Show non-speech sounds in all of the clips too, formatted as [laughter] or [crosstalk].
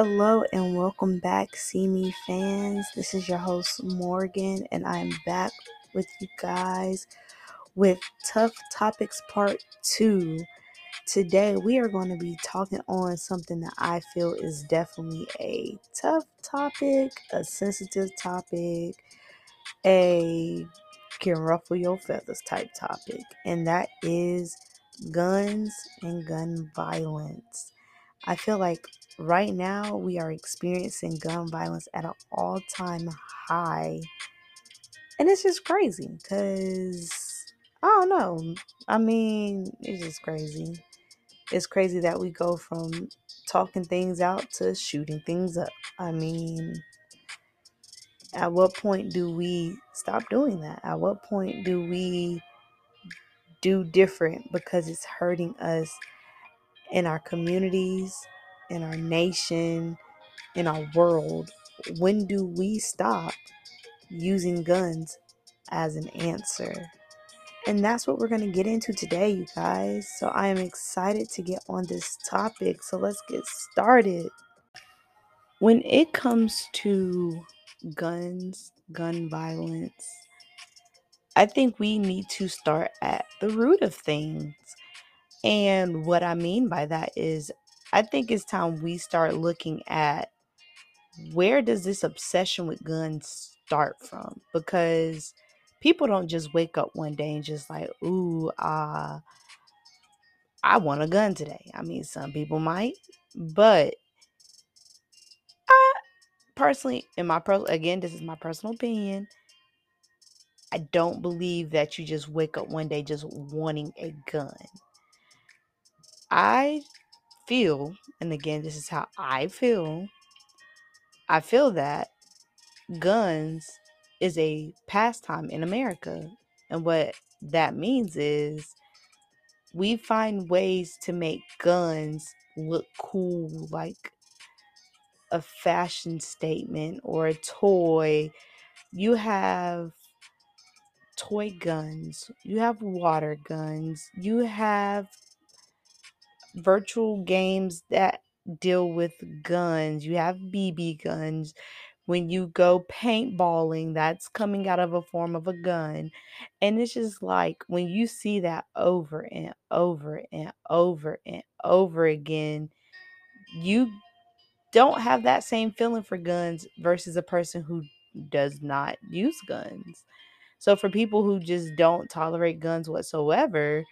Hello and welcome back, See Me fans. This is your host, Morgan, and I'm back with you guys with Tough Topics Part 2. Today, we are going to be talking on something that I feel is definitely a tough topic, a sensitive topic, a can ruffle your feathers type topic, and that is guns and gun violence. I feel like right now we are experiencing gun violence at an all time high. And it's just crazy because I don't know. I mean, it's just crazy. It's crazy that we go from talking things out to shooting things up. I mean, at what point do we stop doing that? At what point do we do different because it's hurting us in our communities, in our nation, in our world? When do we stop using guns as an answer? And that's what we're going to get into today, you guys. So I am excited to get on this topic. So let's get started. When it comes to guns, gun violence, I think we need to start at the root of things. And what I mean by that is, I think it's time we start looking at where does this obsession with guns start from? Because people don't just wake up one day and just like, ooh, uh, I want a gun today. I mean, some people might, but I personally, in my pro, again, this is my personal opinion. I don't believe that you just wake up one day just wanting a gun. I feel, and again, this is how I feel. I feel that guns is a pastime in America. And what that means is we find ways to make guns look cool, like a fashion statement or a toy. You have toy guns, you have water guns, you have virtual games that deal with guns, you have BB guns. When you go paintballing, that's coming out of a form of a gun. And it's just like when you see that over and over and over and over again, you don't have that same feeling for guns versus a person who does not use guns. So for people who just don't tolerate guns whatsoever,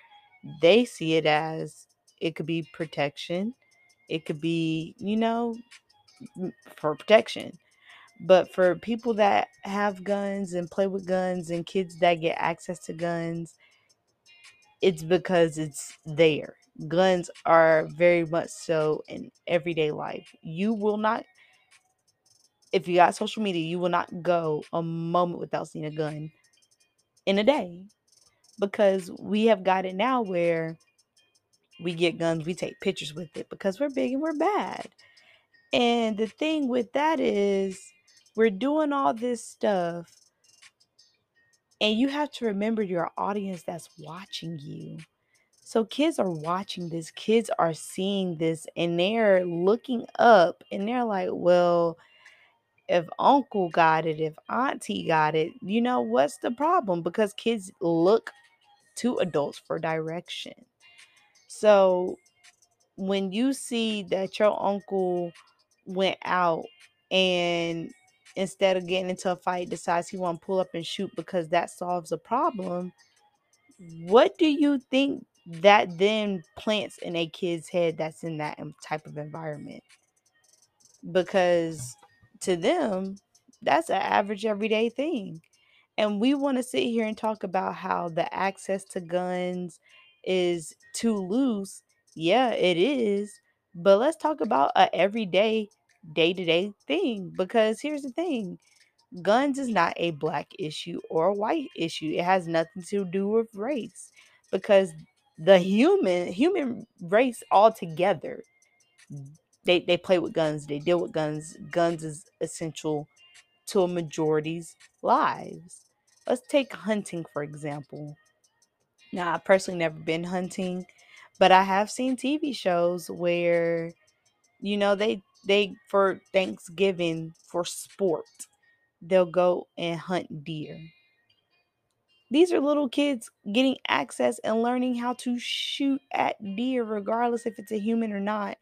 they see it as it could be protection. It could be, you know, for protection. But for people that have guns and play with guns and kids that get access to guns, it's because it's there. Guns are very much so in everyday life. You will not, if you got social media, you will not go a moment without seeing a gun in a day because we have got it now where we get guns, we take pictures with it because we're big and we're bad. And the thing with that is, we're doing all this stuff, and you have to remember your audience that's watching you. So, kids are watching this, kids are seeing this, and they're looking up and they're like, well, if uncle got it, if auntie got it, you know, what's the problem? Because kids look to adults for direction. So when you see that your uncle went out and instead of getting into a fight decides he want to pull up and shoot because that solves a problem, what do you think that then plants in a kid's head that's in that type of environment? Because to them, that's an average everyday thing. And we want to sit here and talk about how the access to guns is too loose. Yeah, it is. But let's talk about a everyday, day to day thing. Because here's the thing guns is not a black issue or a white issue, it has nothing to do with race. Because the human human race altogether they they play with guns they deal with guns guns is essential to a majority's lives let's take hunting for example now i've personally never been hunting but i have seen tv shows where you know they they for Thanksgiving for sport, they'll go and hunt deer. These are little kids getting access and learning how to shoot at deer, regardless if it's a human or not.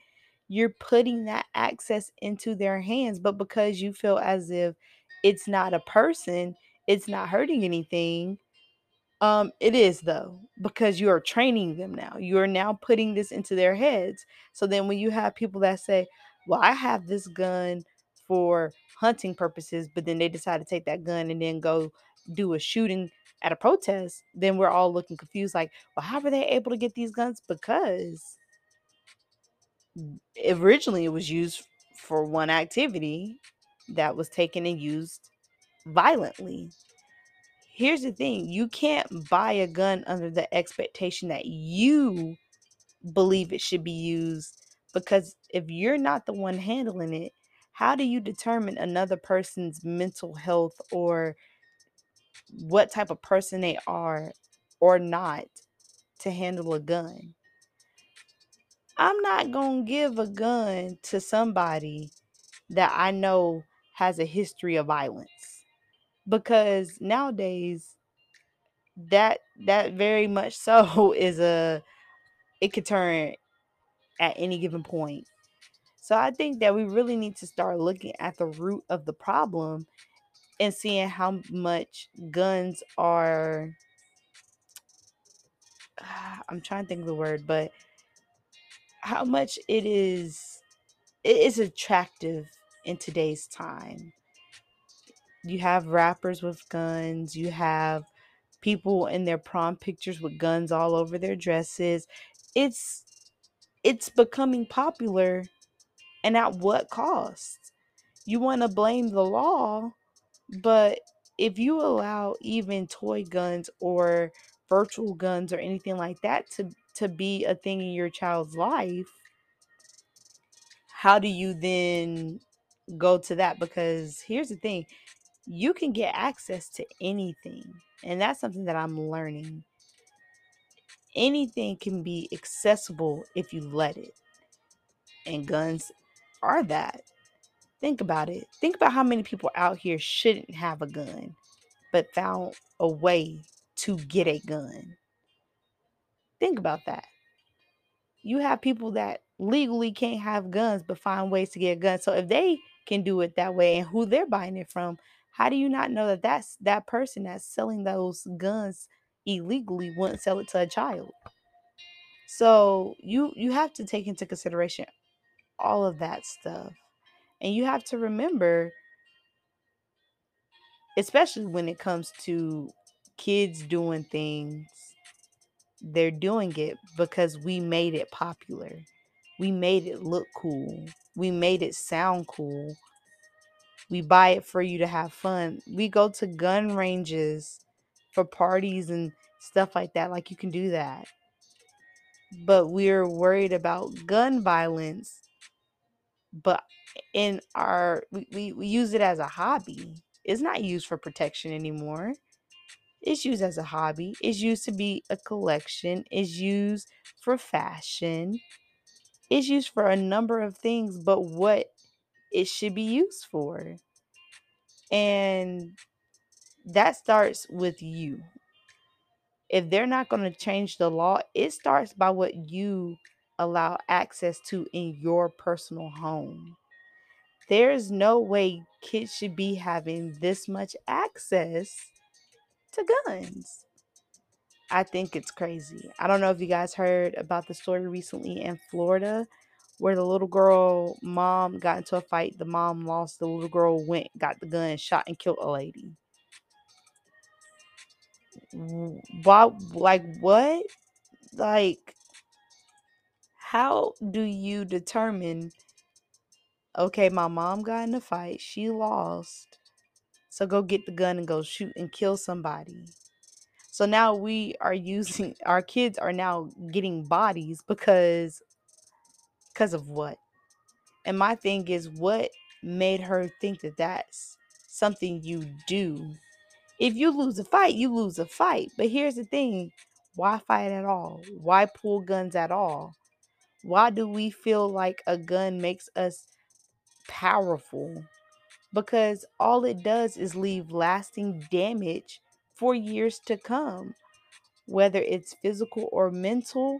You're putting that access into their hands, but because you feel as if it's not a person, it's not hurting anything. Um, it is though, because you are training them now. You are now putting this into their heads. So then when you have people that say, Well, I have this gun for hunting purposes, but then they decide to take that gun and then go do a shooting at a protest, then we're all looking confused like, well, how were they able to get these guns? Because originally it was used for one activity that was taken and used violently. Here's the thing you can't buy a gun under the expectation that you believe it should be used because if you're not the one handling it, how do you determine another person's mental health or what type of person they are or not to handle a gun? I'm not going to give a gun to somebody that I know has a history of violence because nowadays that that very much so [laughs] is a it could turn at any given point. So I think that we really need to start looking at the root of the problem and seeing how much guns are [sighs] I'm trying to think of the word, but how much it is it is attractive in today's time. You have rappers with guns, you have people in their prom pictures with guns all over their dresses. It's it's becoming popular and at what cost? You want to blame the law, but if you allow even toy guns or virtual guns or anything like that to to be a thing in your child's life, how do you then go to that? Because here's the thing you can get access to anything, and that's something that I'm learning. Anything can be accessible if you let it, and guns are that. Think about it. Think about how many people out here shouldn't have a gun, but found a way to get a gun. Think about that. You have people that legally can't have guns but find ways to get a gun. So if they can do it that way and who they're buying it from, how do you not know that that's that person that's selling those guns illegally wouldn't sell it to a child? So you you have to take into consideration all of that stuff. And you have to remember especially when it comes to kids doing things they're doing it because we made it popular. We made it look cool. We made it sound cool. We buy it for you to have fun. We go to gun ranges for parties and stuff like that. Like you can do that. But we're worried about gun violence. But in our, we, we, we use it as a hobby. It's not used for protection anymore. It's used as a hobby. It's used to be a collection. It's used for fashion. It's used for a number of things, but what it should be used for. And that starts with you. If they're not going to change the law, it starts by what you allow access to in your personal home. There's no way kids should be having this much access to guns. I think it's crazy. I don't know if you guys heard about the story recently in Florida where the little girl mom got into a fight. The mom lost. The little girl went, got the gun, shot, and killed a lady. Why? Like what? Like how do you determine? Okay, my mom got in a fight. She lost. So go get the gun and go shoot and kill somebody. So now we are using our kids are now getting bodies because because of what? And my thing is what made her think that that's something you do. If you lose a fight, you lose a fight. But here's the thing, why fight at all? Why pull guns at all? Why do we feel like a gun makes us powerful because all it does is leave lasting damage for years to come whether it's physical or mental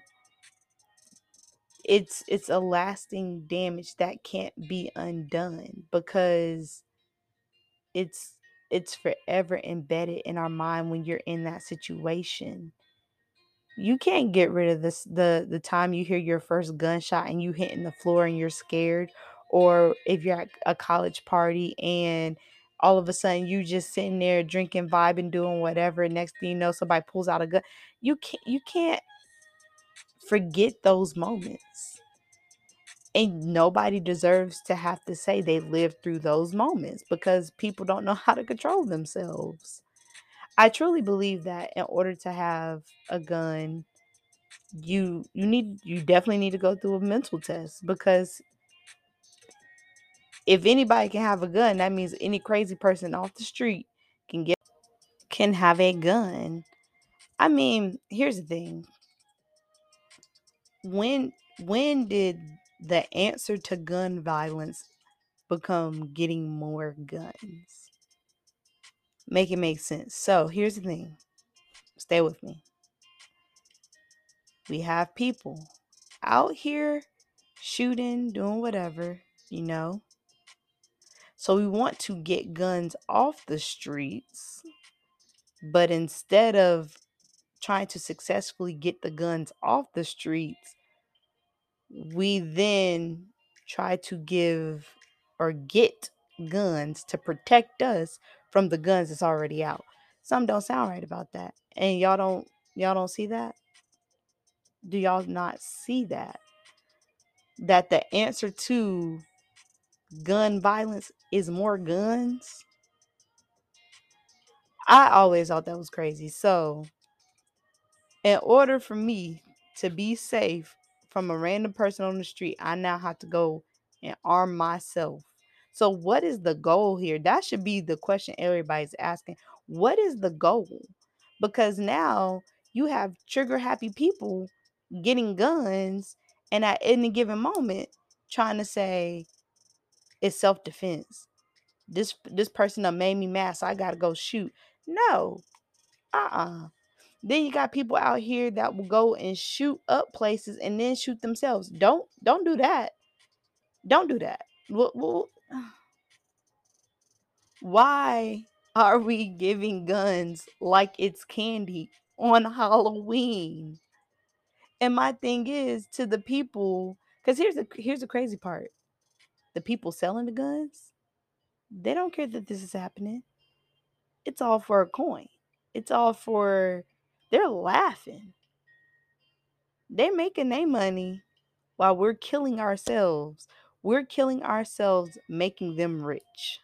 it's it's a lasting damage that can't be undone because it's it's forever embedded in our mind when you're in that situation. You can't get rid of this the the time you hear your first gunshot and you hitting the floor and you're scared or if you're at a college party and all of a sudden you just sitting there drinking vibing doing whatever next thing you know somebody pulls out a gun. You can't you can't forget those moments. And nobody deserves to have to say they lived through those moments because people don't know [laughs] how to control themselves. I truly believe that in order to have a gun you you need you definitely need to go through a mental test because if anybody can have a gun that means any crazy person off the street can get can have a gun. I mean here's the thing when when did the answer to gun violence become getting more guns? Make it make sense. So here's the thing. Stay with me. We have people out here shooting doing whatever you know? So we want to get guns off the streets, but instead of trying to successfully get the guns off the streets, we then try to give or get guns to protect us from the guns that's already out. Some don't sound right about that. And y'all don't y'all don't see that? Do y'all not see that? That the answer to gun violence is more guns. I always thought that was crazy. So, in order for me to be safe from a random person on the street, I now have to go and arm myself. So, what is the goal here? That should be the question everybody's asking. What is the goal? Because now you have trigger happy people getting guns and at any given moment trying to say it's self-defense this this person done made me mad, so I gotta go shoot. No, uh-uh. Then you got people out here that will go and shoot up places and then shoot themselves. Don't don't do that. Don't do that. Well, well, why are we giving guns like it's candy on Halloween? And my thing is to the people, because here's the here's the crazy part. The people selling the guns, they don't care that this is happening. It's all for a coin. It's all for they're laughing. They're making their money while we're killing ourselves. We're killing ourselves, making them rich.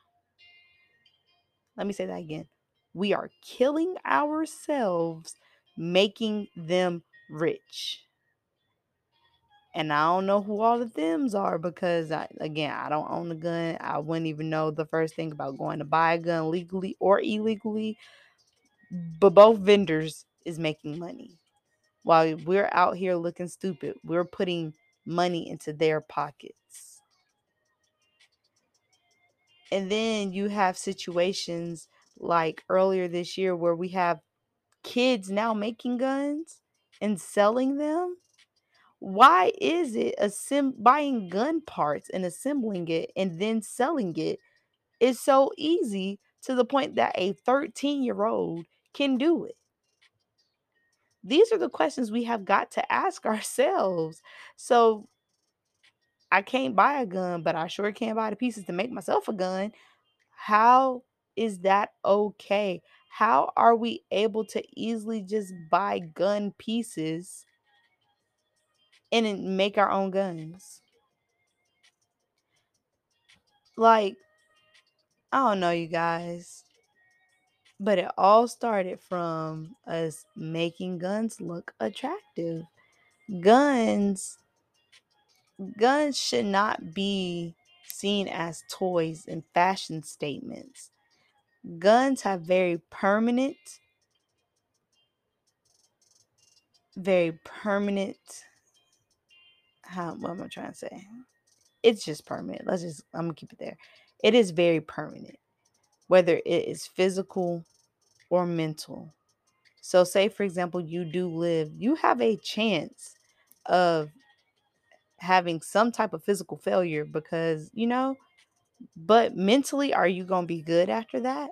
Let me say that again. We are killing ourselves, making them rich. And I don't know who all the thems are because, I, again, I don't own a gun. I wouldn't even know the first thing about going to buy a gun legally or illegally. But both vendors is making money while we're out here looking stupid. We're putting money into their pockets. And then you have situations like earlier this year where we have kids now making guns and selling them. Why is it assemb- buying gun parts and assembling it and then selling it is so easy to the point that a 13 year old can do it? These are the questions we have got to ask [laughs] ourselves. So I can't buy a gun, but I sure can buy the pieces to make myself a gun. How is that okay? How are we able to easily just buy gun pieces and make our own guns? Like, I don't know, you guys. But it all started from us making guns look attractive. Guns guns should not be seen as toys and fashion statements. Guns have very permanent, very permanent. How what am I trying to say? it's just permanent. Let's just I'm gonna keep it there. It is very permanent, whether it is physical or mental. So, say for example, you do live, you have a chance of having some type of physical failure because you know, but mentally, are you gonna be good after that?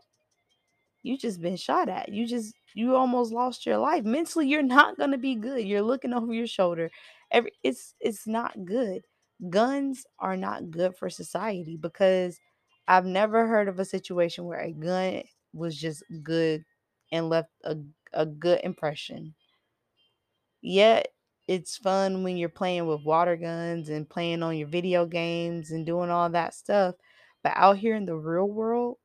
You just been shot at. You just you almost lost your life. Mentally, you're not gonna be good. You're looking over your shoulder. Every it's it's not good. Guns are not good for society because I've never heard of a situation where a gun was just good and left a, a good impression. Yet it's fun when you're playing with water guns and playing on your video games and doing all that stuff. But out here in the real world,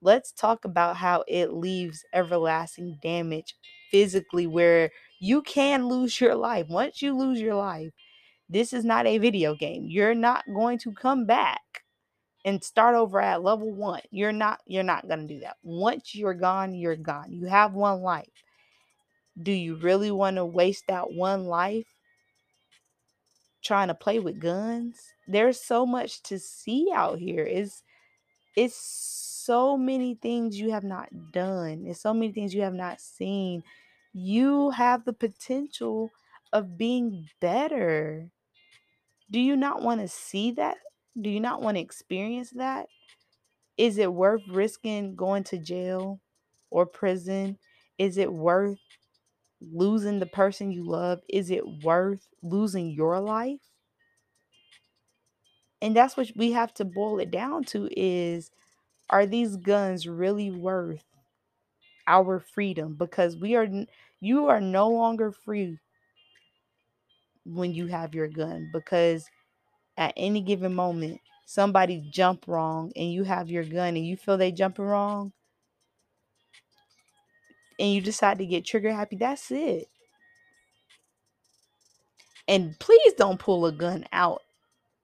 let's talk about how it leaves everlasting damage physically where you can lose your life. Once you lose your life, this is not a video game. You're not going to come back and start over at level 1. You're not you're not to do that. Once you're gone, you're gone. You have one life. Do you really want to waste that one life trying to play with guns? There's so much to see out here. It's it's so many things you have not done. It's so many things you have not seen. You have the potential of being better. Do you not want to see that? Do you not want to experience that? Is it worth risking going to jail or prison? Is it worth losing the person you love? Is it worth losing your life? And that's what we have to boil it down to is are these guns really worth our freedom because we are you are no longer free when you have your gun because at any given moment somebody jump wrong and you have your gun and you feel they jumping wrong and you decide to get trigger happy that's it. And please don't pull a gun out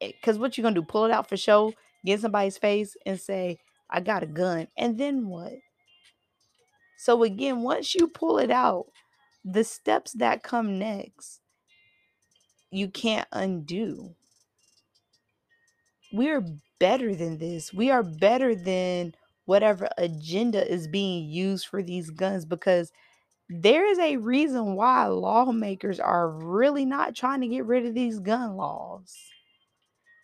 eh, because what you're gonna do pull it out for show get somebody's face and say i got a gun and then what? So again once you pull it out the steps that come next you can't undo we're better than this we are better than whatever agenda is being used for these guns because there is a reason why lawmakers are really not trying to get rid of these gun laws.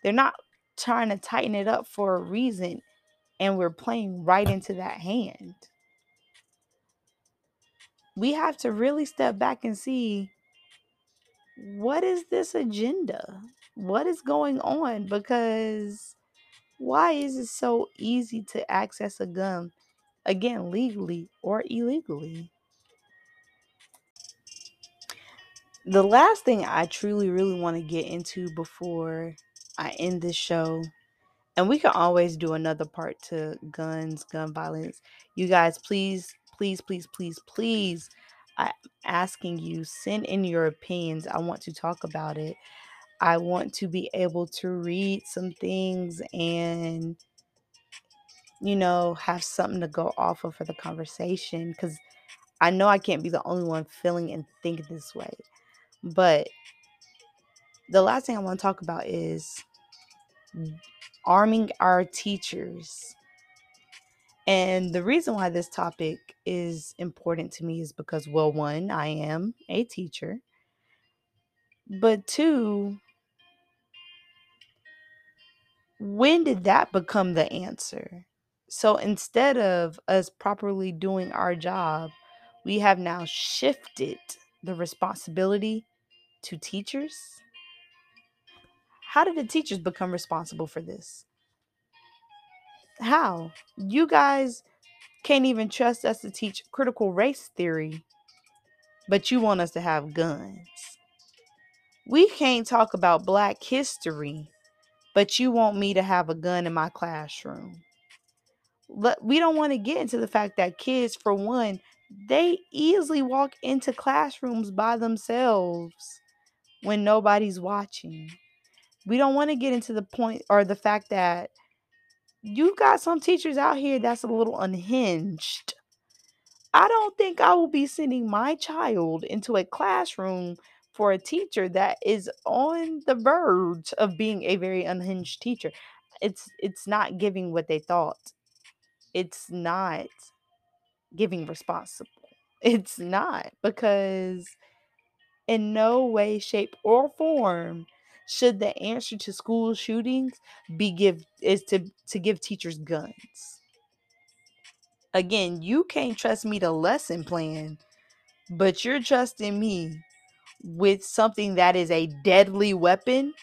They're not trying to tighten it up for a reason, and we're playing right into that hand. We have to really step back and see what is this agenda? What is going on? Because why is it so easy to access a gun, again, legally or illegally? the last thing I truly, really want to get into before I end this show, and we can always do another part to guns, gun violence. You guys, please, please, please, please, please, I'm asking you, send in your opinions. I want to talk about it. I want to be able to read some things and, you know, have something to go off of for the conversation because I know I can't be the only one feeling and thinking this way. But the last thing I want to talk about is arming our teachers. And the reason why this topic is important to me is because, well, one, I am a teacher. But two, when did that become the answer? So instead of us properly doing our job, we have now shifted the responsibility to teachers. How did the teachers become responsible for this? How? You guys can't even trust us to teach critical race theory, but you want us to have guns. We can't talk about black history, but you want me to have a gun in my classroom. But we don't want to get into the fact that kids, for one, they easily walk into classrooms by themselves when nobody's watching. We don't want to get into the point or the fact that you got some teachers out here that's a little unhinged. I don't think I will be sending my child into a classroom for a teacher that is on the verge of being a very unhinged teacher. It's it's not giving what they thought. It's not giving responsible. It's not because in no way, shape, or form should the answer to school shootings be give is to to give teachers guns. Again, you can't trust me to lesson plan, but you're trusting me with something that is a deadly weapon.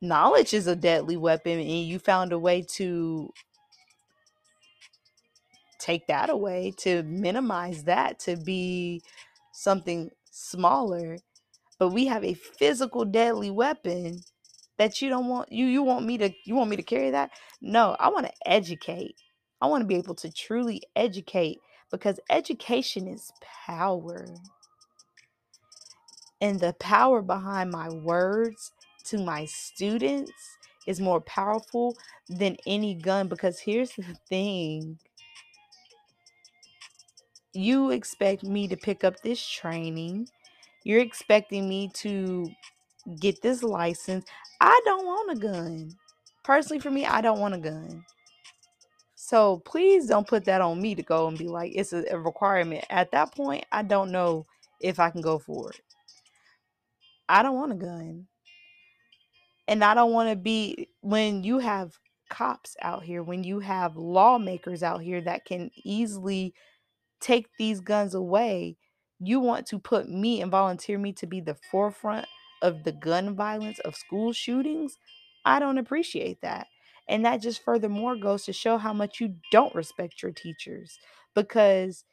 Knowledge is a deadly weapon, and you found a way to take that away, to minimize that, to be something smaller. But we have a physical deadly weapon that you don't want you you want me to you want me to carry that? No i want to educate. I want to be able to truly educate because education is power and the power behind my words to my students is more powerful than any gun because here's the thing you expect me to pick up this training you're expecting me to get this license. I don't want a gun. Personally, for me, I don't want a gun. So please don't put that on me to go and be like, it's a, requirement. At that point, I don't know if I can go for it. I don't want a gun. And I don't want to be, when you have cops out here, when you have lawmakers out here that can easily take these guns away, you want to put me and volunteer me to be the forefront of the gun violence of school shootings, I don't appreciate that. And that just furthermore goes to show how much you don't respect your teachers because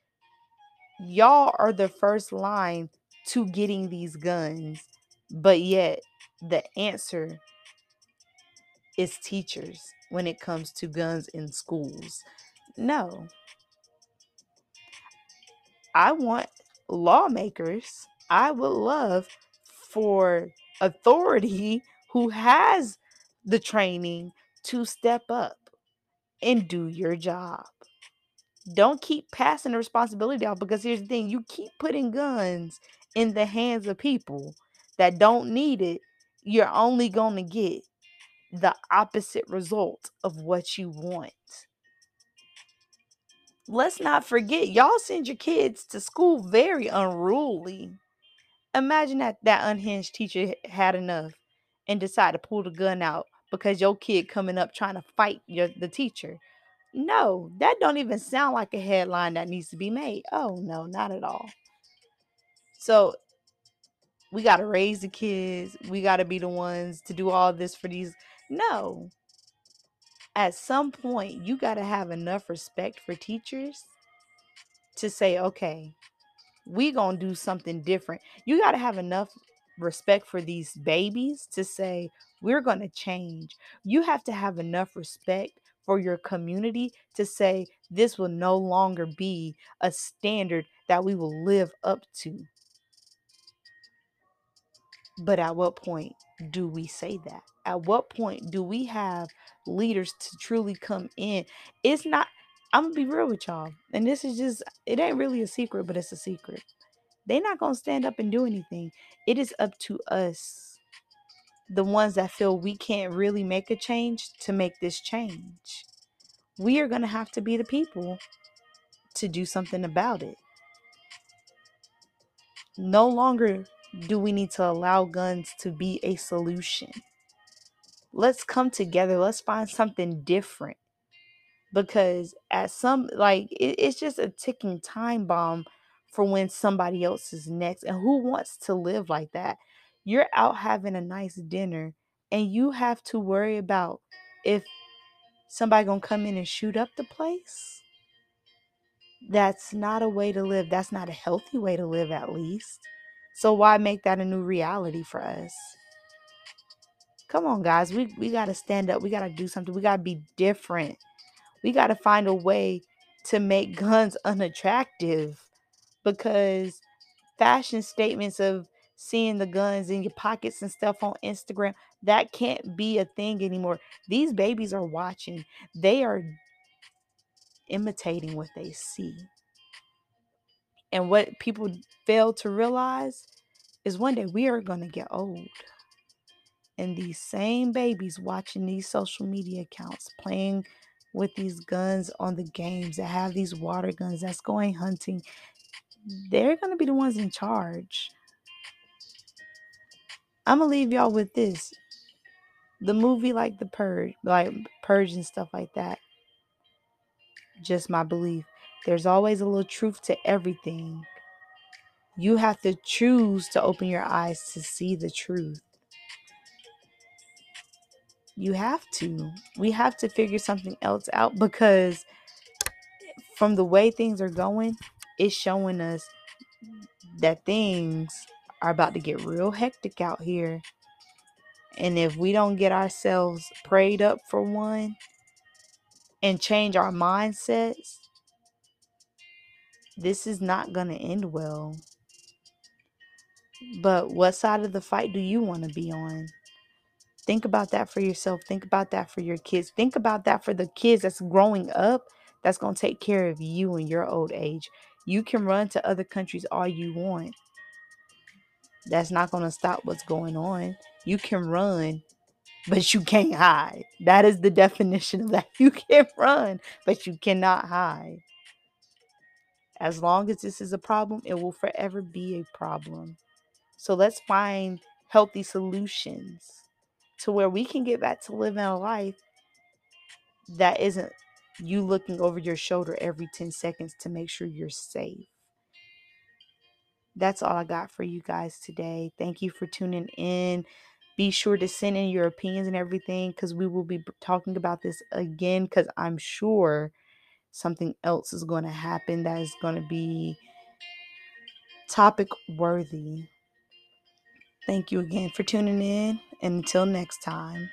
y'all are the first line to getting these guns, but yet the answer is teachers when it comes to guns in schools. No. I want lawmakers, I would love for authority who has the training to step up and do your job. Don't keep passing the responsibility off because here's the thing you keep putting guns in the hands of people that don't need it, you're only going to get the opposite result of what you want. Let's not forget y'all send your kids to school very unruly. Imagine that that unhinged teacher had enough and decided to pull the gun out because your kid coming up trying to fight your the teacher. No that don't even sound like a headline that needs to be made. Oh no not at all. So we got to raise the kids we got to be the ones to do all this for these no. At some point you got to have enough respect for teachers to say okay we gonna do something different. You got to have enough respect for these babies to say we're gonna change. You have to have enough respect for your community to say this will no longer be a standard that we will live up to but at what point do we say that? At what point do we have leaders to truly come in? It's not, I'm gonna be real with y'all, and this is just, it ain't really a secret, but it's a secret. They're not gonna stand up and do anything. It is up to us, the ones that feel we can't really make a change, to make this change. We are gonna have to be the people to do something about it. No longer do we need to allow guns to be a solution? Let's come together. Let's find something different. Because at some, like, it, it's just a ticking time bomb for when somebody else is next. And who wants to live like that? You're out having a nice dinner and you have to worry about if somebody gonna come in and shoot up the place that's not a way to live that's not a healthy way to live at least so why make that a new reality for us? Come on, guys. We we gotta stand up. We gotta do something. We gotta be different. We gotta find a way to make guns [laughs] unattractive because fashion statements of seeing the guns in your pockets and stuff on Instagram, that can't be a thing anymore. These babies are watching. They are imitating what they see. And what people fail to realize is one day we are going to get old. And these same babies watching these social media accounts, playing with these guns on the games that have these water guns that's going hunting, they're going to be the ones in charge. I'm going to leave y'all with this. The movie, like The Purge, like Purge and stuff like that, just my belief. There's always a little truth to everything. You have to choose to open your eyes to see the truth. You have to. We have to figure something else out because from the way things are going, it's showing us that things are about to get real hectic out here. And if we don't get ourselves prayed up for one and change our mindsets, this is not going to end well. But what side of the fight do you want to be on? Think about that for yourself. Think about that for your kids. Think about that for the kids that's growing up that's going to take care of you in your old age. You can run to other countries all you want. That's not going to stop what's going on. You can run, but you can't hide. That is the [laughs] definition of that. You can run, but you cannot hide. As long as this is a problem, it will forever be a problem. So let's find healthy solutions to where we can get back to living a life that isn't you looking over your shoulder every 10 seconds to make sure you're safe. That's all I got for you guys today. Thank you for tuning in. Be sure to send in your opinions and everything because we will be talking about this again because I'm sure something else is going to happen that is going to be topic worthy. Thank you again for tuning in. And until next time.